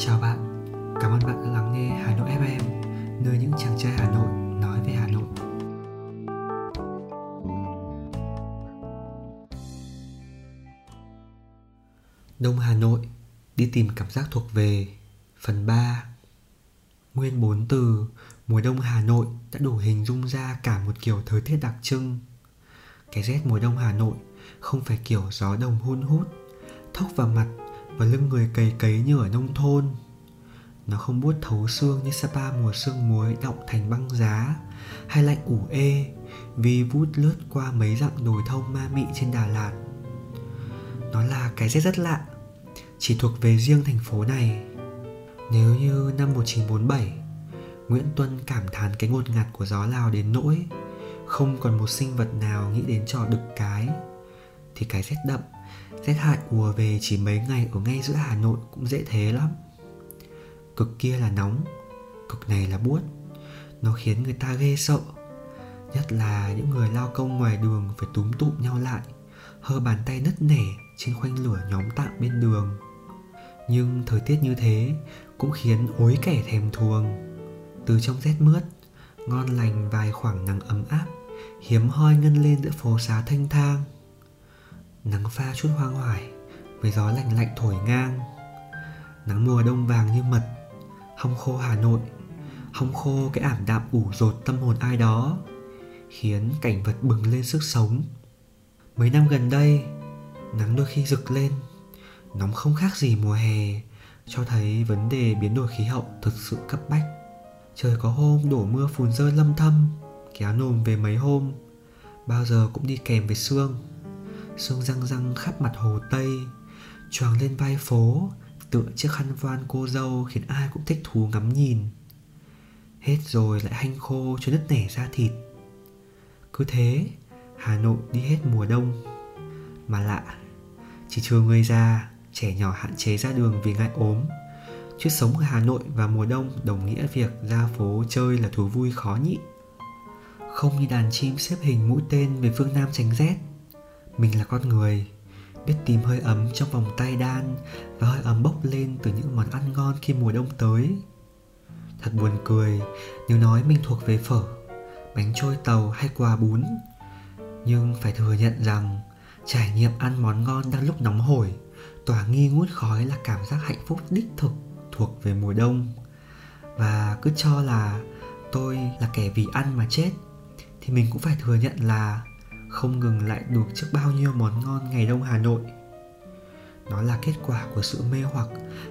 Chào bạn, cảm ơn bạn đã lắng nghe Hà Nội FM, nơi những chàng trai Hà Nội nói về Hà Nội. Đông Hà Nội, đi tìm cảm giác thuộc về, phần 3 Nguyên bốn từ, mùa đông Hà Nội đã đủ hình dung ra cả một kiểu thời tiết đặc trưng. Cái rét mùa đông Hà Nội không phải kiểu gió đồng hun hút, thốc vào mặt và lưng người cầy cấy như ở nông thôn nó không buốt thấu xương như Sapa mùa sương muối động thành băng giá hay lạnh ủ ê vì vút lướt qua mấy dặm đồi thông ma mị trên Đà Lạt. Nó là cái rét rất lạ, chỉ thuộc về riêng thành phố này. Nếu như năm 1947, Nguyễn Tuân cảm thán cái ngột ngạt của gió Lào đến nỗi không còn một sinh vật nào nghĩ đến trò đực cái thì cái rét đậm rét hại ùa về chỉ mấy ngày ở ngay giữa Hà Nội cũng dễ thế lắm. Cực kia là nóng, cực này là buốt. Nó khiến người ta ghê sợ, nhất là những người lao công ngoài đường phải túm tụm nhau lại, hơ bàn tay nứt nẻ trên khoanh lửa nhóm tạm bên đường. Nhưng thời tiết như thế cũng khiến ối kẻ thèm thuồng. Từ trong rét mướt, ngon lành vài khoảng nắng ấm áp, hiếm hoi ngân lên giữa phố xá thanh thang nắng pha chút hoang hoài với gió lạnh lạnh thổi ngang. Nắng mùa đông vàng như mật, hong khô Hà Nội. Hong khô cái ảm đạm ủ rột tâm hồn ai đó, khiến cảnh vật bừng lên sức sống. Mấy năm gần đây, nắng đôi khi rực lên, nóng không khác gì mùa hè, cho thấy vấn đề biến đổi khí hậu thực sự cấp bách. Trời có hôm đổ mưa phùn rơi lâm thâm, kéo nồm về mấy hôm, bao giờ cũng đi kèm với sương sương răng răng khắp mặt hồ tây, choàng lên vai phố, tựa chiếc khăn voan cô dâu khiến ai cũng thích thú ngắm nhìn. Hết rồi lại hanh khô cho nứt nẻ ra thịt. Cứ thế, hà nội đi hết mùa đông. Mà lạ, chỉ trừ người già, trẻ nhỏ hạn chế ra đường vì ngại ốm. Chứ sống ở hà nội và mùa đông đồng nghĩa việc ra phố chơi là thú vui khó nhịn không như đàn chim xếp hình mũi tên về phương nam tránh rét mình là con người, biết tìm hơi ấm trong vòng tay đan và hơi ấm bốc lên từ những món ăn ngon khi mùa đông tới. Thật buồn cười, nếu nói mình thuộc về phở, bánh trôi tàu hay quà bún, nhưng phải thừa nhận rằng trải nghiệm ăn món ngon đang lúc nóng hổi, tỏa nghi ngút khói là cảm giác hạnh phúc đích thực thuộc về mùa đông. Và cứ cho là tôi là kẻ vì ăn mà chết, thì mình cũng phải thừa nhận là không ngừng lại được trước bao nhiêu món ngon ngày đông Hà Nội. Nó là kết quả của sự mê hoặc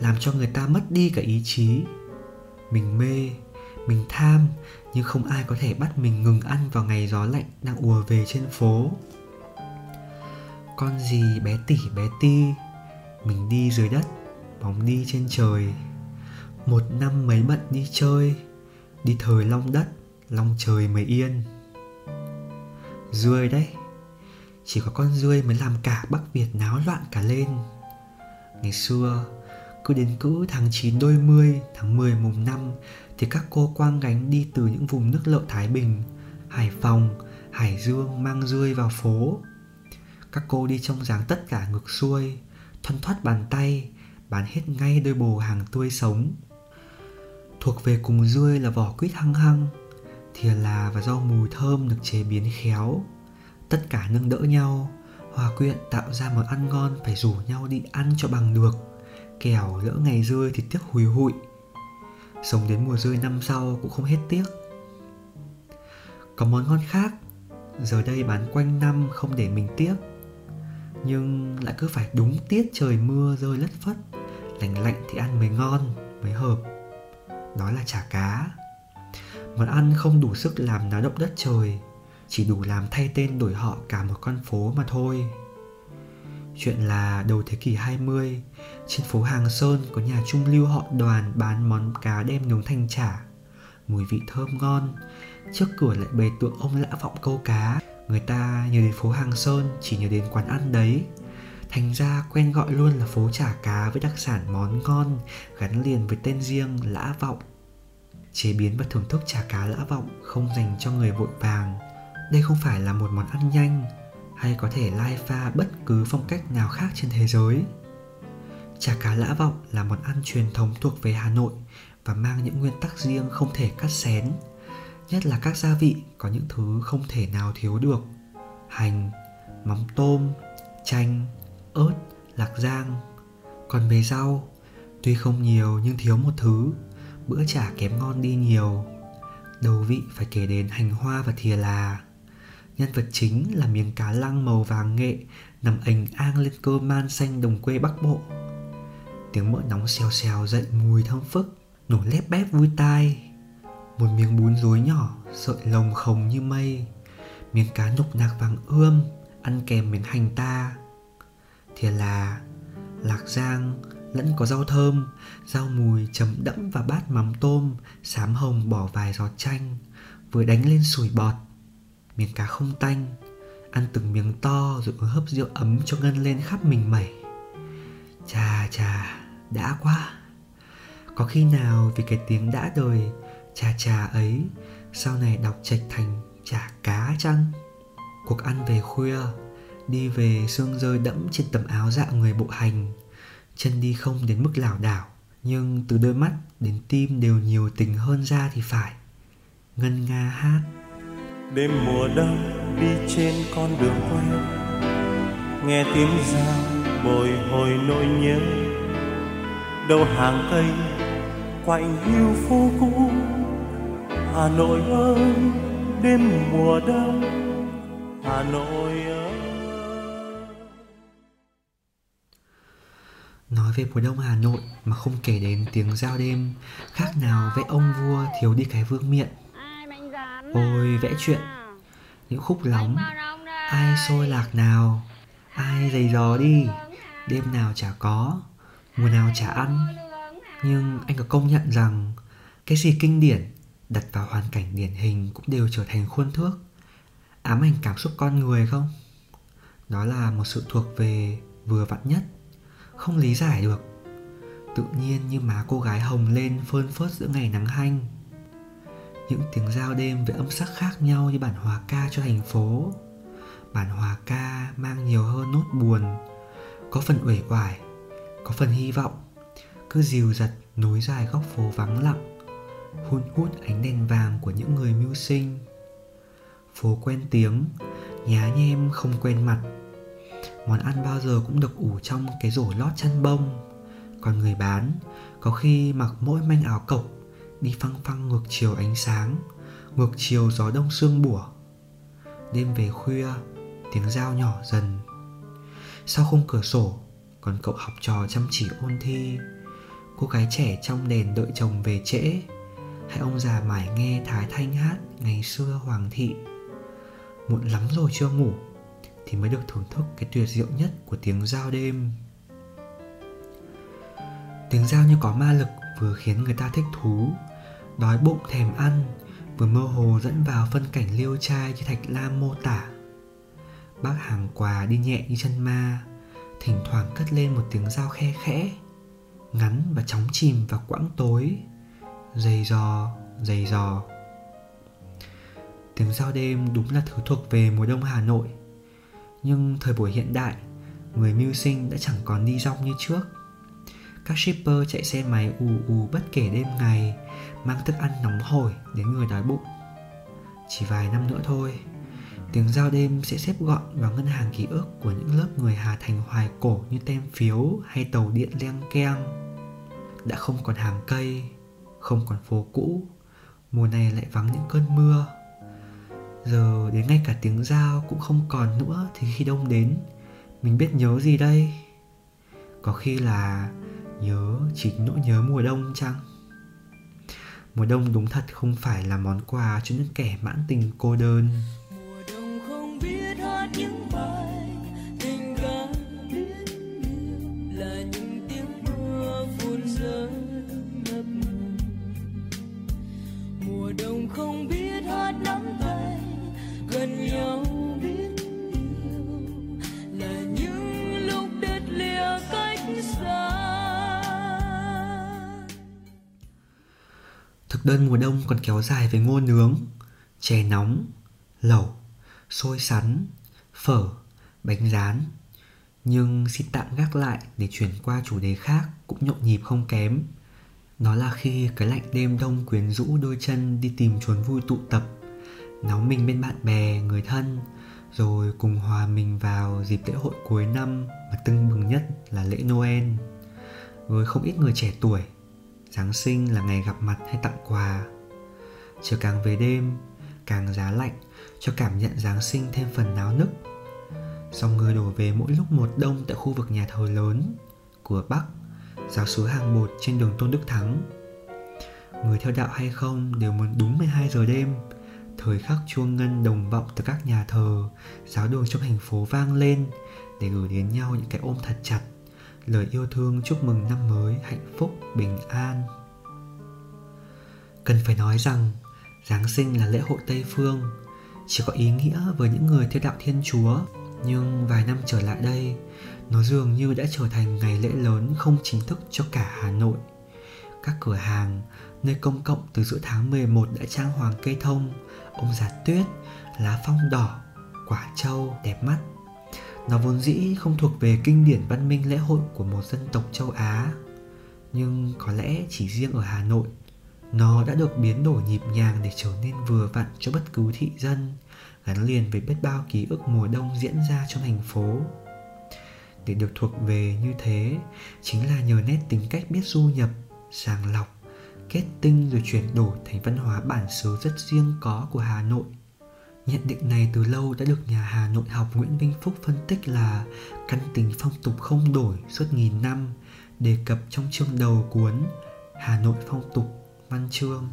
làm cho người ta mất đi cả ý chí. Mình mê, mình tham nhưng không ai có thể bắt mình ngừng ăn vào ngày gió lạnh đang ùa về trên phố. Con gì bé tỉ bé ti, mình đi dưới đất, bóng đi trên trời. Một năm mấy bận đi chơi, đi thời long đất, long trời mới yên. Rươi đấy. Chỉ có con rươi mới làm cả Bắc Việt náo loạn cả lên. Ngày xưa, Cứ đến cữ tháng 9 đôi mươi, Tháng 10 mùng 5 Thì các cô quang gánh đi từ những vùng nước lợ Thái Bình, Hải Phòng, Hải Dương mang rươi vào phố. Các cô đi trong dáng tất cả ngược xuôi, Thoăn thoát bàn tay, Bán hết ngay đôi bồ hàng tươi sống. Thuộc về cùng rươi là vỏ quýt hăng hăng thìa là và rau mùi thơm được chế biến khéo. Tất cả nâng đỡ nhau, hòa quyện tạo ra món ăn ngon phải rủ nhau đi ăn cho bằng được, kẻo lỡ ngày rơi thì tiếc hùi hụi. Sống đến mùa rơi năm sau cũng không hết tiếc. Có món ngon khác, giờ đây bán quanh năm không để mình tiếc. Nhưng lại cứ phải đúng tiết trời mưa rơi lất phất, lạnh lạnh thì ăn mới ngon, mới hợp. Đó là chả cá. Món ăn không đủ sức làm náo động đất trời, Chỉ đủ làm thay tên đổi họ cả một con phố mà thôi. Chuyện là đầu thế kỷ 20 Trên phố Hàng Sơn có nhà trung lưu họ đoàn bán món cá đem nướng thanh chả. Mùi vị thơm ngon, Trước cửa lại bày tượng ông lã vọng câu cá. Người ta nhớ đến phố Hàng Sơn, chỉ nhớ đến quán ăn đấy. Thành ra quen gọi luôn là phố chả cá với đặc sản món ngon Gắn liền với tên riêng lã vọng chế biến và thưởng thức chả cá lã vọng không dành cho người vội vàng đây không phải là một món ăn nhanh hay có thể lai pha bất cứ phong cách nào khác trên thế giới Chả cá lã vọng là món ăn truyền thống thuộc về Hà Nội và mang những nguyên tắc riêng không thể cắt xén. Nhất là các gia vị có những thứ không thể nào thiếu được. Hành, mắm tôm, chanh, ớt, lạc rang. Còn về rau, tuy không nhiều nhưng thiếu một thứ, bữa chả kém ngon đi nhiều. Đầu vị phải kể đến hành hoa và thìa là. Nhân vật chính là miếng cá lăng màu vàng nghệ nằm ảnh ang lên cơ man xanh đồng quê Bắc Bộ. Tiếng mỡ nóng xèo xèo dậy mùi thơm phức, nổi lép bép vui tai. Một miếng bún rối nhỏ, sợi lồng khồng như mây. Miếng cá nục nạc vàng ươm, ăn kèm miếng hành ta. Thì là lạc giang, lẫn có rau thơm, rau mùi chấm đẫm vào bát mắm tôm, xám hồng bỏ vài giọt chanh, vừa đánh lên sủi bọt. Miếng cá không tanh, ăn từng miếng to rồi hấp rượu ấm cho ngân lên khắp mình mẩy. Chà chà, đã quá. Có khi nào vì cái tiếng đã đời chà chà ấy sau này đọc trạch thành chả cá chăng? Cuộc ăn về khuya, đi về sương rơi đẫm trên tấm áo dạ người bộ hành chân đi không đến mức lảo đảo, nhưng từ đôi mắt đến tim đều nhiều tình hơn ra thì phải. Ngân nga hát. Đêm mùa đông đi trên con đường quen, nghe tiếng giao bồi hồi nỗi nhớ. Đầu hàng cây quạnh hiu phố cũ, hà nội ơi, đêm mùa đông, hà nội. Nói về mùa đông Hà Nội mà không kể đến tiếng giao đêm Khác nào vẽ ông vua thiếu đi cái vương miện. Ôi vẽ chuyện. Những khúc lóng. Ai xôi lạc nào? Ai giày giò đi? Đêm nào chả có Mùa nào chả ăn. Nhưng anh có công nhận rằng Cái gì kinh điển Đặt vào hoàn cảnh điển hình cũng đều trở thành khuôn thước. Ám ảnh cảm xúc con người không? Đó là một sự thuộc về vừa vặn nhất không lý giải được. Tự nhiên như má cô gái hồng lên phơn phớt giữa ngày nắng hanh. Những tiếng giao đêm với âm sắc khác nhau như bản hòa ca cho thành phố. Bản hòa ca mang nhiều hơn nốt buồn, có phần uể oải, có phần hy vọng. Cứ dìu dặt nối dài góc phố vắng lặng, hun hút ánh đèn vàng của những người mưu sinh. Phố quen tiếng, nhá nhem không quen mặt món ăn bao giờ cũng được ủ trong cái rổ lót chăn bông. Còn người bán, có khi mặc mỗi manh áo cộc, đi phăng phăng ngược chiều ánh sáng, ngược chiều gió đông sương bủa. Đêm về khuya, tiếng dao nhỏ dần. Sau khung cửa sổ, còn cậu học trò chăm chỉ ôn thi. Cô gái trẻ trong đèn đợi chồng về trễ hay ông già mải nghe thái thanh hát ngày xưa hoàng thị. Muộn lắm rồi chưa ngủ thì mới được thưởng thức cái tuyệt diệu nhất của tiếng giao đêm. Tiếng giao như có ma lực vừa khiến người ta thích thú, đói bụng thèm ăn, vừa mơ hồ dẫn vào phân cảnh liêu trai như thạch lam mô tả. Bác hàng quà đi nhẹ như chân ma, thỉnh thoảng cất lên một tiếng giao khe khẽ, ngắn và chóng chìm vào quãng tối. Dày dò dày dò. Tiếng giao đêm đúng là thứ thuộc về mùa đông hà nội nhưng thời buổi hiện đại, người mưu sinh đã chẳng còn đi rong như trước. Các shipper chạy xe máy ù ù bất kể đêm ngày, mang thức ăn nóng hổi đến người đói bụng. Chỉ vài năm nữa thôi, tiếng giao đêm sẽ xếp gọn vào ngân hàng ký ức của những lớp người Hà Thành hoài cổ như tem phiếu hay tàu điện leng keng. Đã không còn hàng cây, không còn phố cũ, mùa này lại vắng những cơn mưa. Giờ đến ngay cả tiếng giao cũng không còn nữa Thì khi đông đến, Mình biết nhớ gì đây? Có khi là nhớ chỉ nỗi nhớ mùa đông chăng? Mùa đông đúng thật không phải là món quà cho những kẻ mãn tình cô đơn. Mùa đông không biết hát những bài tình ca biết yêu là những tiếng mưa phun rơi ngập ngừng. Mùa đông không biết Thực đơn mùa đông còn kéo dài với ngô nướng, chè nóng, lẩu, xôi sắn, phở, bánh rán. Nhưng xin tạm gác lại để chuyển qua chủ đề khác cũng nhộn nhịp không kém. Đó là khi cái lạnh đêm đông quyến rũ đôi chân đi tìm chốn vui tụ tập, náo mình bên bạn bè, người thân, rồi cùng hòa mình vào dịp lễ hội cuối năm mà tưng bừng nhất là lễ Noel. Với không ít người trẻ tuổi, Giáng sinh là ngày gặp mặt hay tặng quà. Chiều càng về đêm, càng giá lạnh cho cảm nhận Giáng sinh thêm phần náo nức. Dòng người đổ về mỗi lúc một đông tại khu vực nhà thờ lớn, của Bắc, giáo sứ hàng bột trên đường Tôn Đức Thắng. Người theo đạo hay không đều muốn đúng 12 giờ đêm, thời khắc chuông ngân đồng vọng từ các nhà thờ, giáo đường trong thành phố vang lên để gửi đến nhau những cái ôm thật chặt, lời yêu thương chúc mừng năm mới hạnh phúc, bình an. Cần phải nói rằng Giáng sinh là lễ hội Tây Phương. Chỉ có ý nghĩa với những người theo đạo Thiên Chúa. Nhưng vài năm trở lại đây Nó dường như đã trở thành ngày lễ lớn không chính thức cho cả Hà Nội. Các cửa hàng, nơi công cộng từ giữa tháng 11 đã trang hoàng cây thông Ông già tuyết, lá phong đỏ, quả trâu đẹp mắt. Nó vốn dĩ không thuộc về kinh điển văn minh lễ hội của một dân tộc châu Á, Nhưng có lẽ chỉ riêng ở Hà Nội, nó đã được biến đổi nhịp nhàng để trở nên vừa vặn cho bất cứ thị dân, gắn liền với biết bao ký ức mùa đông diễn ra trong thành phố. Để được thuộc về như thế, chính là nhờ nét tính cách biết du nhập, sàng lọc, kết tinh rồi chuyển đổi thành văn hóa bản xứ rất riêng có của hà nội nhận định này từ lâu đã được nhà hà nội học nguyễn minh phúc phân tích là căn tính phong tục không đổi suốt nghìn năm, đề cập trong chương đầu cuốn hà nội phong tục văn chương.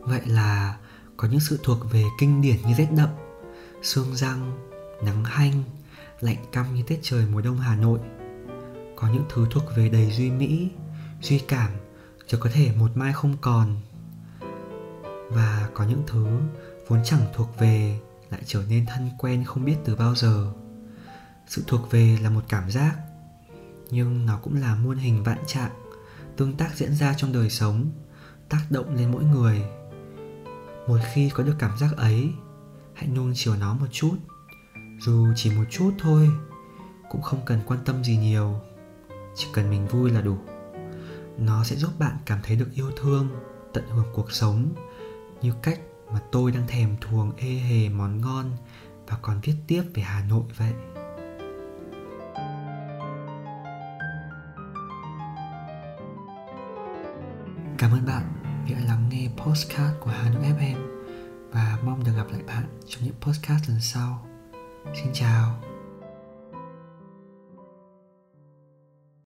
Vậy là có những sự thuộc về kinh điển như rét đậm, sương răng, nắng hanh, lạnh căm như tết trời mùa đông hà nội. Có những thứ thuộc về đầy duy mỹ, duy cảm chứ có thể một mai không còn. Và có những thứ vốn chẳng thuộc về lại trở nên thân quen không biết từ bao giờ. Sự thuộc về là một cảm giác, nhưng nó cũng là muôn hình vạn trạng, tương tác diễn ra trong đời sống, tác động lên mỗi người. Một khi có được cảm giác ấy, hãy nuông chiều nó một chút. Dù chỉ một chút thôi, cũng không cần quan tâm gì nhiều. Chỉ cần mình vui là đủ. Nó sẽ giúp bạn cảm thấy được yêu thương, tận hưởng cuộc sống như cách mà tôi đang thèm thuồng ê hề món ngon và còn viết tiếp về hà nội vậy Cảm ơn bạn vì đã lắng nghe postcard của Hà Nội FM và mong được gặp lại bạn trong những postcard lần sau. Xin chào.